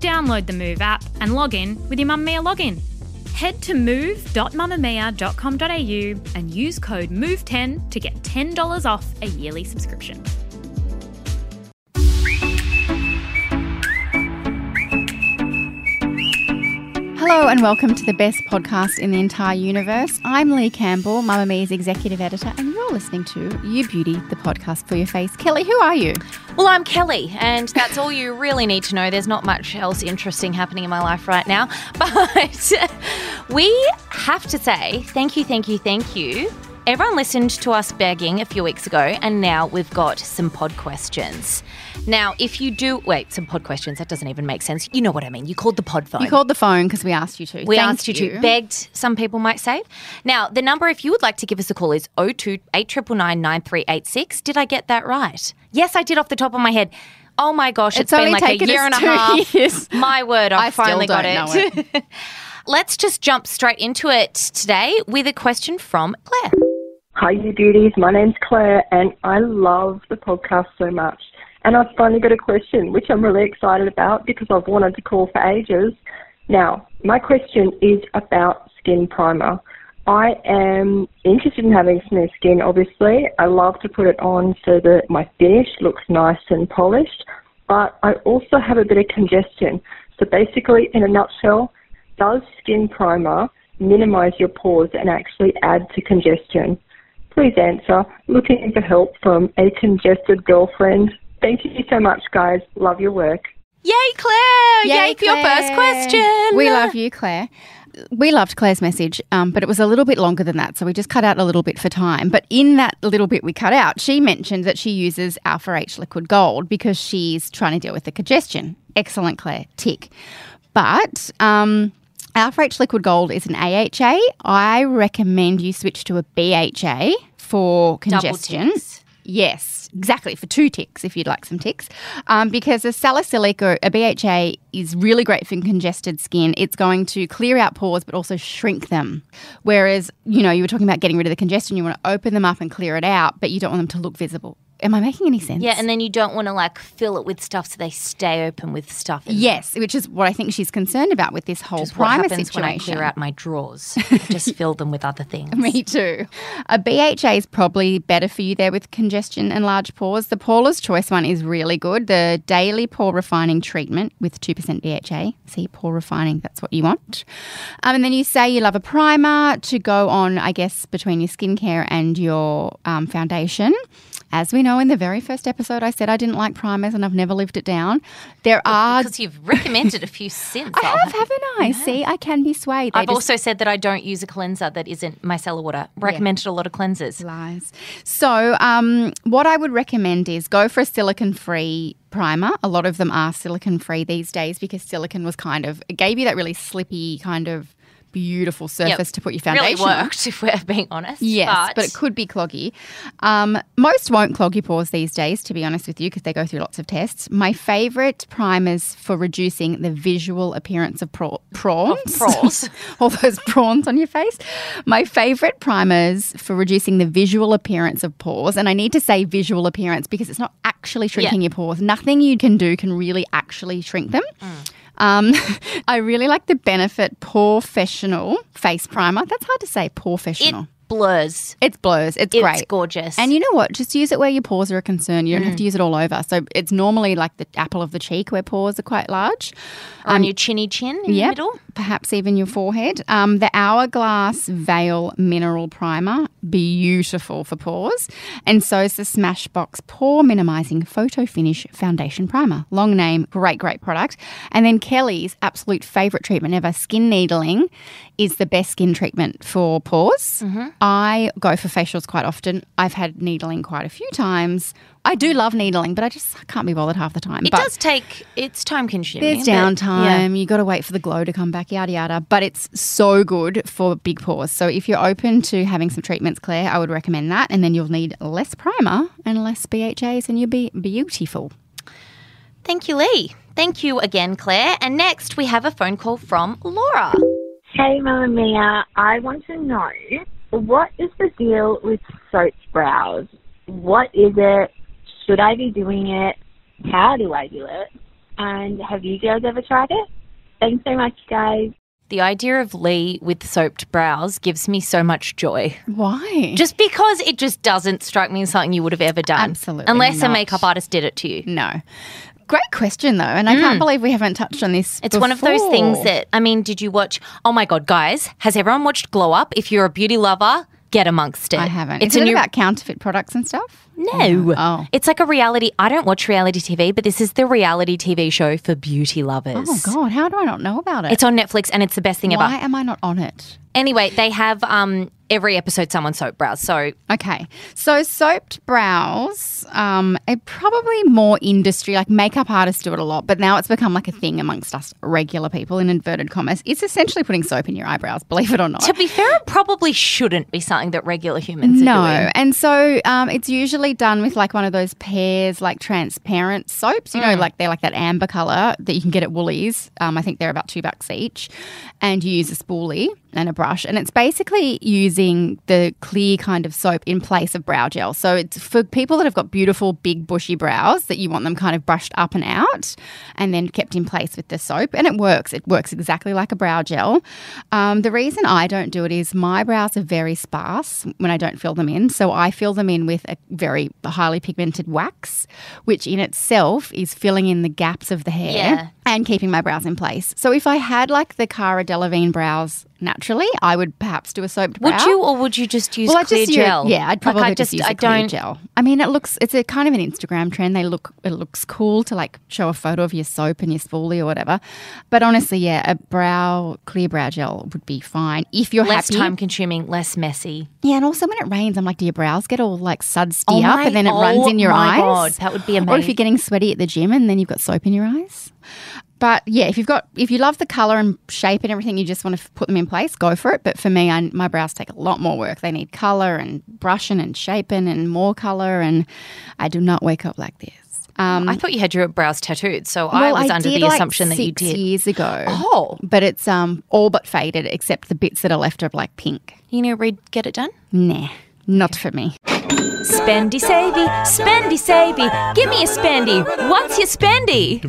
Download the Move app and log in with your Mamamia login. Head to move.mamamia.com.au and use code MOVE10 to get $10 off a yearly subscription. Hello and welcome to the best podcast in the entire universe. I'm Leigh Campbell, Mamamia's executive editor, and you're listening to You Beauty, the podcast for your face. Kelly, who are you? Well, I'm Kelly, and that's all you really need to know. There's not much else interesting happening in my life right now. But we have to say thank you, thank you, thank you. Everyone listened to us begging a few weeks ago, and now we've got some pod questions. Now, if you do, wait, some pod questions, that doesn't even make sense. You know what I mean. You called the pod phone. You called the phone because we asked you to. We Thank asked you, to. Begged, some people might say. Now, the number, if you would like to give us a call, is 02 9386 Did I get that right? Yes, I did off the top of my head. Oh my gosh, It's it's been like a year and a half. years. My word, I, I finally got it. know Let's just jump straight into it today with a question from Claire. Hi, you beauties. My name's Claire, and I love the podcast so much. And I've finally got a question, which I'm really excited about because I've wanted to call for ages. Now, my question is about skin primer. I am interested in having smooth skin, obviously. I love to put it on so that my finish looks nice and polished, but I also have a bit of congestion. So basically, in a nutshell, does skin primer minimize your pores and actually add to congestion? Please answer. Looking for help from a congested girlfriend. Thank you so much, guys. Love your work. Yay, Claire! Yay, for your first question. We love you, Claire. We loved Claire's message, um, but it was a little bit longer than that, so we just cut out a little bit for time. But in that little bit we cut out, she mentioned that she uses Alpha H Liquid Gold because she's trying to deal with the congestion. Excellent, Claire. Tick. But um, Alpha H Liquid Gold is an AHA. I recommend you switch to a BHA for congestion. Yes, exactly, for two ticks if you'd like some ticks. Um, because a salicylic or a BHA is really great for congested skin. It's going to clear out pores but also shrink them. Whereas, you know, you were talking about getting rid of the congestion, you want to open them up and clear it out, but you don't want them to look visible. Am I making any sense? Yeah, and then you don't want to like fill it with stuff so they stay open with stuff. Yes, which is what I think she's concerned about with this whole Which is what primer happens when I situation. clear out my drawers. I just fill them with other things. Me too. A BHA is probably better for you there with congestion and large pores. The Paula's Choice one is really good. The daily pore refining treatment with 2% BHA. See, pore refining, that's what you want. Um, and then you say you love a primer to go on, I guess, between your skincare and your um, foundation. As we know in the very first episode, I said I didn't like primers and I've never lived it down. There are. Because you've recommended a few since. I have, haven't I? See, I can be swayed. They I've just- also said that I don't use a cleanser that isn't micellar water. Recommended a lot of cleansers. Lies. So, um, what I would recommend is go for a silicon free primer. A lot of them are silicon free these days because silicon was kind of, it gave you that really slippy, kind of beautiful surface to put your foundation Really on. worked, if we're being honest. Yes, but, it could be cloggy. Um, most won't clog your pores these days, to be honest with you, because they go through lots of tests. My favourite primers for reducing the visual appearance of pra- prawns. prawns. All those prawns on your face. My favourite primers for reducing the visual appearance of pores, and I need to say visual appearance because it's not actually shrinking your pores. Nothing you can do can really actually shrink them. Um, I really like the Benefit Professional face primer. That's hard to say, Porefessional. It blurs. It's blurs. It's, It's great. It's gorgeous. And you know what? Just use it where your pores are concerned. You don't have to use it all over. So it's normally like the apple of the cheek where pores are quite large. on your chinny chin in the middle. Perhaps even your forehead. Um, the Hourglass Veil Mineral Primer, beautiful for pores. And so is the Smashbox Pore Minimizing Photo Finish Foundation Primer. Long name, great, great product. And then Kelly's absolute favorite treatment ever, skin needling, is the best skin treatment for pores. I go for facials quite often. I've had needling quite a few times. I do love needling, but I just can't be bothered half the time. It but does take, it's time consuming. There's but- yeah. downtime. You got to wait for the glow to come back, yada yada. But it's so good for big pores. So if you're open to having some treatments, Claire, I would recommend that. And then you'll need less primer and less BHAs, and you'll be beautiful. Thank you, Leigh. Thank you again, Claire. And next we have a phone call from Laura. Hey, Mamamia. I want to know what is the deal with soap brows? What is it? Should I be doing it? How do I do it? And have you guys ever tried it? Thanks so much, guys. The idea of Leigh with soaped brows gives me so much joy. Why? Just because it just doesn't strike me as something you would have ever done. Absolutely Unless a makeup artist did it to you. no. Great question though, and I can't believe we haven't touched on this. Mm. It's one of those things that, I mean, did you watch? Oh my God, guys, has everyone watched Glow Up? If you're a beauty lover, get amongst it. I haven't. It's Is a it new. about counterfeit products and stuff? No. Oh. It's like a reality. I don't watch reality TV, but this is the reality TV show for beauty lovers. Oh God, how do I not know about it? It's on Netflix and it's the best thing Why ever. Why am I not on it? Anyway, they have um, every episode someone soap brows. So Okay, so soaped brows um, are probably more industry, like makeup artists do it a lot, but now it's become like a thing amongst us regular people in inverted commas. It's essentially putting soap in your eyebrows, believe it or not. to be fair, it probably shouldn't be something that regular humans are No, and so um, it's usually done with like one of those pairs, like transparent soaps. You know, Mm. like they're like that amber color that you can get at Woolies. Um, I think they're about two bucks each, and you use a spoolie and a brush, and it's basically using the clear kind of soap in place of brow gel. So it's for people that have got beautiful, big, bushy brows that you want them kind of brushed up and out, and then kept in place with the soap, and it works. It works exactly like a brow gel. Um, the reason I don't do it is my brows are very sparse when I don't fill them in. So I fill them in with a very highly pigmented wax, which in itself is filling in the gaps of the hair Yeah. and keeping my brows in place. So if I had like the Cara Delevingne brows naturally, I would perhaps do a soaped brow. Would you, or would you just use Well, clear just use- gel? yeah, I'd probably like I just, use a I clear don't. gel. I mean, it looks it's a kind of an Instagram trend. They look it looks cool to like show a photo of your soap and your spoolie or whatever. But honestly, yeah, a brow clear brow gel would be fine if you're Less happy. time consuming, less messy. Yeah, and also when it rains, I'm like, do your brows get all like sudsty Oh up and then it runs oh in your oh my eyes? God, that would be Or if you're getting sweaty at the gym and then you've got soap in your eyes. But yeah, if you've got if you love the color and shape and everything, you just want to f- put them in place, go for it. But for me, I, my brows take a lot more work. They need color and brushing and shaping and more color, and I do not wake up like this. Um, I thought you had your brows tattooed, so I well, was under the like, assumption that you did. years ago. Oh. but it's um all but faded except the bits that are left are like pink. You know, read, get it done. Nah, not for me. Spendy savey, spendy savey, give me a spendy. What's your spendy?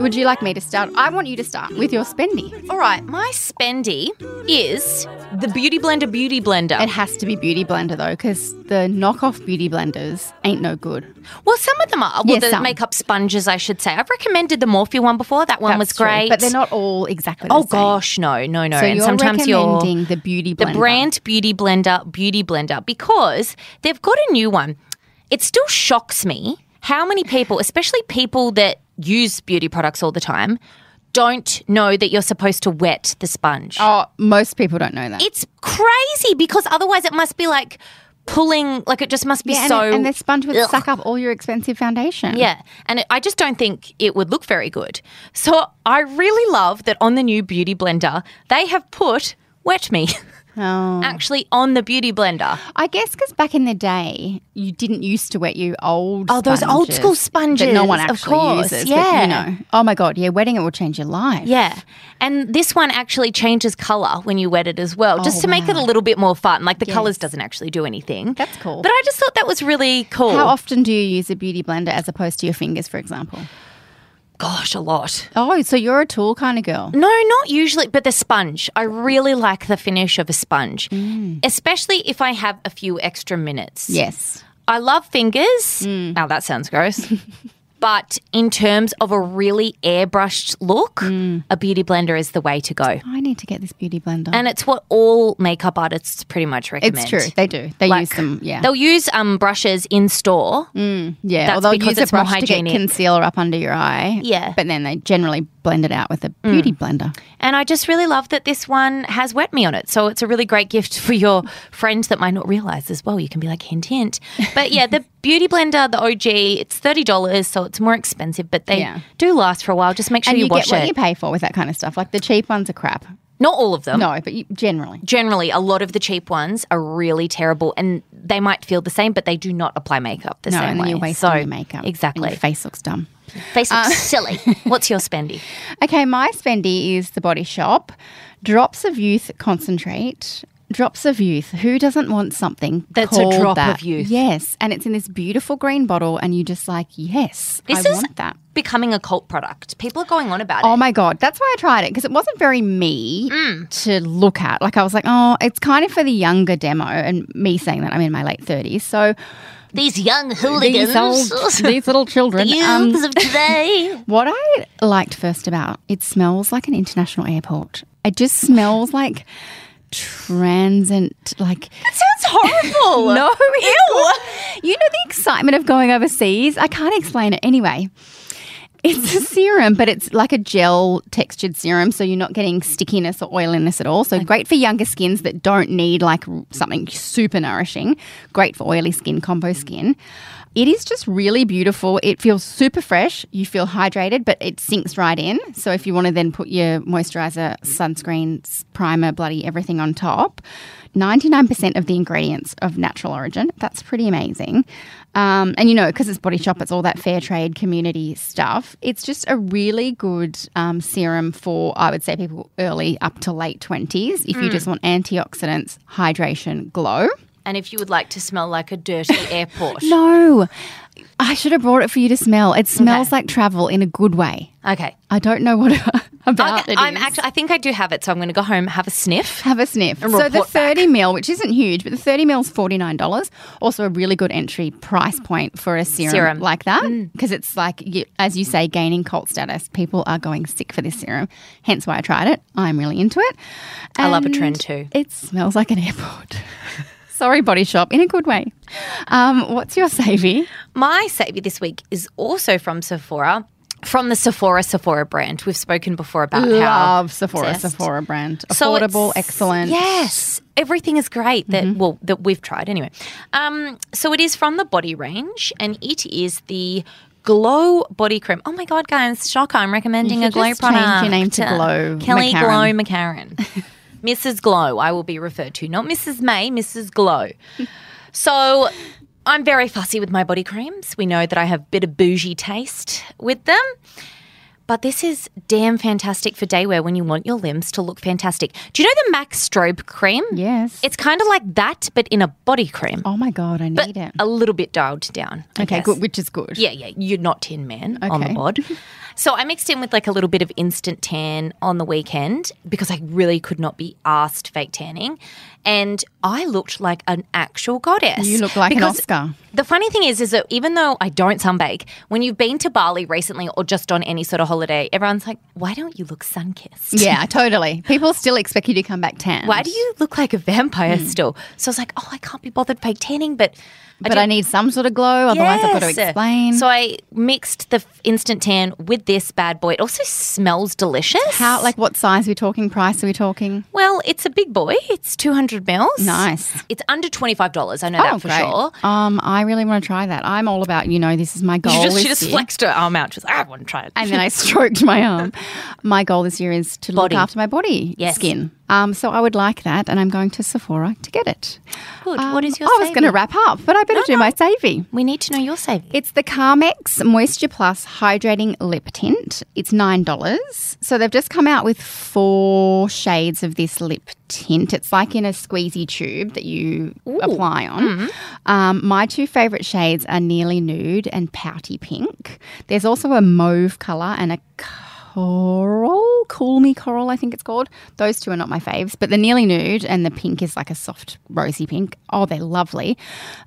Would you like me to start? I want you to start with your spendy. All right, my spendy is the Beauty Blender Beauty Blender. It has to be Beauty Blender though, because the knockoff Beauty Blenders ain't no good. well, some of them are. Well, Yeah, the some. makeup sponges, I should say. I've recommended the Morphe one before. That one was That's true, great. but they're not all exactly. Oh the same. gosh, no, no, no. So and you're sometimes you're recommending the Beauty Blender, the brand Beauty Blender Beauty Blender because they've got a new one. It still shocks me how many people, especially people that use beauty products all the time, don't know that you're supposed to wet the sponge. Oh, most people don't know that. It's crazy because otherwise it must be like pulling, like it just must be yeah, and, so. and the sponge would Ugh. suck up all your expensive foundation. Yeah, and it, I just don't think it would look very good. So I really love that on the new Beauty Blender, they have put Wet Me Oh. actually on the Beauty Blender. I guess because back in the day, you didn't used to wet you old. Oh, those old school sponges that no one sponges, of actually course, uses. yeah. But, you know, oh my god, yeah, wetting it will change your life. Yeah. And this one actually changes color when you wet it as well, just Oh, to make it a little bit more fun. Like the Yes. colors doesn't actually do anything. That's cool. But I just thought that was really cool. How often do you use a beauty blender as opposed to your fingers, for example? Gosh, a lot. Oh, so you're a tool kind of girl. No, not usually, but the sponge. I really like the finish of a sponge, mm. especially if I have a few extra minutes. Yes. I love fingers. Mm. Now that sounds gross. but in terms of a really airbrushed look, a beauty blender is the way to go. I need to get this beauty blender. And it's what all makeup artists pretty much recommend. it's true. They do. They Like, use them. Yeah. They'll use um, brushes in store. Yeah. That's or they'll because use a it's more brush to get hygienic. concealer up under your eye. Yeah. But then they generally blend it out with a Mm. beauty blender. And I just really love that this one has wet me on it. So it's a really great gift for your friends that might not realize as well. You can be like, hint, hint. But yeah, the Beauty Blender, the OG, it's $30, so it's more expensive, but they Yeah. do last for a while. Just make sure and you, you, wash get what it. you pay for with that kind of stuff. Like the cheap ones are crap. Not all of them. No, but you, generally. Generally, a lot of the cheap ones are really terrible and they might feel the same, but they do not apply makeup the No, same and way. you're wasting so, your makeup. and Exactly. your face looks dumb. Face looks silly. What's your spendy? Okay, my spendy is the Body Shop. Drops of Youth concentrate. Drops of Youth. Who doesn't want something That's a drop that? of youth. Yes, and it's in this beautiful green bottle, and you just like, yes, This I is want that. becoming a cult product. People are going on about Oh it. Oh my god, that's why I tried it because it wasn't very me Mm. to look at. Like I was like, oh, it's kind of for the younger demo, and me saying that I'm in my late thirties, so These young hooligans. these old, these little children. the um, of today. What I liked first about it smells like an international airport. It just smells like transient, like That Sounds horrible. no, ew. You know the excitement of going overseas. I can't explain it anyway. It's a serum, but it's like a gel textured serum, so you're not getting stickiness or oiliness at all. So great for younger skins that don't need like something super nourishing. Great for oily skin, combo skin. It is just really beautiful. It feels super fresh. You feel hydrated, but it sinks right in. So if you want to then put your moisturizer, sunscreen, primer, bloody everything on top, 99% of the ingredients of natural origin. That's pretty amazing. Um, and you know, because it's Body Shop, it's all that fair trade community stuff. It's just a really good um, serum for, I would say, people early up to late 20s if you just want antioxidants, hydration, glow. And if you would like to smell like a dirty airport. No, I should have brought it for you to smell. It smells like travel in a good way. Okay. I don't know what about I'm is. actually I think I do have it, so I'm gonna go home, have a sniff. Have a sniff. And so the report back. 30 mil, which isn't huge, but the 30 mil is $49. Also a really good entry price point for a serum, Serum. like that. Mm. Because it's like, you, as you say, gaining cult status. People are going sick for this serum. Hence why I tried it. I'm really into it. I love a trend too. It smells like an airport. Sorry, Body Shop, in a good way. Um, what's your savvy? My saviour this week is also from Sephora. From the Sephora Sephora brand. We've spoken before about how Love Sephora, obsessed. Sephora brand. Affordable, it's- excellent. Yes, everything is great that Mm-hmm. well that we've tried anyway. Um, so it is from the body range, and it is the Glow body cream. Oh my god, guys! Shocker! I'm recommending a glow just change product. your name to Uh, Glow Kelly McCarren. Glow McCarren. Mrs. Glow, I will be referred to, not Mrs. May, Mrs. Glow. So I'm very fussy with my body creams. We know that I have a bit of bougie taste with them. But this is damn fantastic for day wear when you want your limbs to look fantastic. Do you know the MAC Strobe cream? Yes. It's kind of like that, but in a body cream. oh my God, I need but it. a little bit dialed down. I Okay, guess. good, which is good. Yeah, yeah. You're not Tin Man on the Okay. bod. So I mixed in with like a little bit of instant tan on the weekend because I really could not be asked fake tanning. And I looked like an actual goddess. You look like an Oscar. The funny thing is, is that even though I don't sunbake, when you've been to Bali recently or just on any sort of holiday, everyone's like, why don't you look sun kissed? Yeah, totally. People still expect you to come back tan. Why do you look like a vampire hmm. still? So I was like, oh, I can't be bothered fake tanning, but But do- I need some sort of glow, otherwise I've got to explain. So I mixed the instant tan with this bad boy. It also smells delicious. How, like, what size are we talking? Price are we talking? Well, it's a big boy. It's 200 mils. Nice. It's under $25. I know that for sure. Um, I really want to try that. I'm all about, you know, this is my goal. She just, she just flexed her arm out. She was like, I want to try it. And then I stroked my arm. My goal this year is to Body. look after my body Yes. skin. Um, so I would like that, and I'm going to Sephora to get it. Good. Um, what is your I was going to wrap up, but I better do my savvy. We need to know your savvy. It's the Carmex Moisture Plus Hydrating Lip Tint. It's $9. So they've just come out with four shades of this lip tint. It's like in a squeezy tube that you apply on. Um, my two favorite shades are Nearly Nude and Pouty Pink. There's also a mauve colour and a coral, cool me coral, I think it's called. Those two are not my faves, but the nearly nude and the pink is like a soft rosy pink. Oh, they're lovely.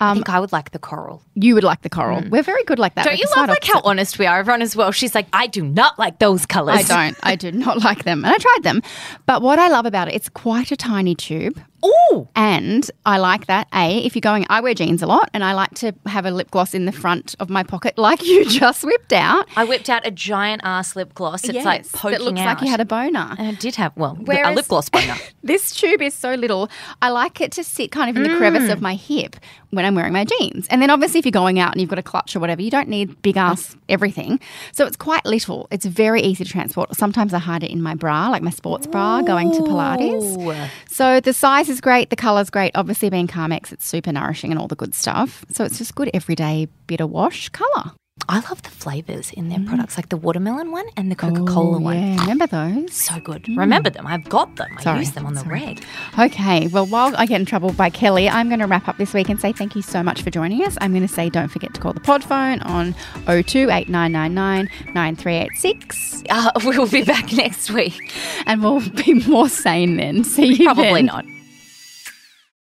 I think I would like the coral. You would like the coral. We're very good like that. Mm. Don't We're you love like how honest we are? Everyone as well. She's like, I do not like those colors. I don't. I do not like them. And I tried them. But what I love about it, it's quite a tiny tube. Oh, And I like that. A, if you're going, I wear jeans a lot and I like to have a lip gloss in the front of my pocket like you just whipped out. I whipped out a giant ass lip gloss. It's like Yes, poking that looks out. like you had a boner. And I did have, well, a lip gloss boner. This tube is so little. I like it to sit kind of in the crevice Mm. of my hip when I'm wearing my jeans. And then obviously if you're going out and you've got a clutch or whatever, you don't need big ass everything. So it's quite little. It's very easy to transport. Sometimes I hide it in my bra, like my sports bra going to Pilates. So the size is great, the colour's great. Obviously being Carmex, it's super nourishing and all the good stuff. So it's just good everyday bit of wash colour. I love the flavors in their products, like the watermelon one and the Coca Cola Oh, one. Yeah, remember those? So good. Remember them. I've got them. I Sorry, use them on the sorry. reg. Okay, well, while I get in trouble by Kelly, I'm going to wrap up this week and say thank you so much for joining us. I'm going to say don't forget to call the pod phone on 02 8999 9386 Uh, we'll be back next week. and we'll be more sane then. See you Probably then. not.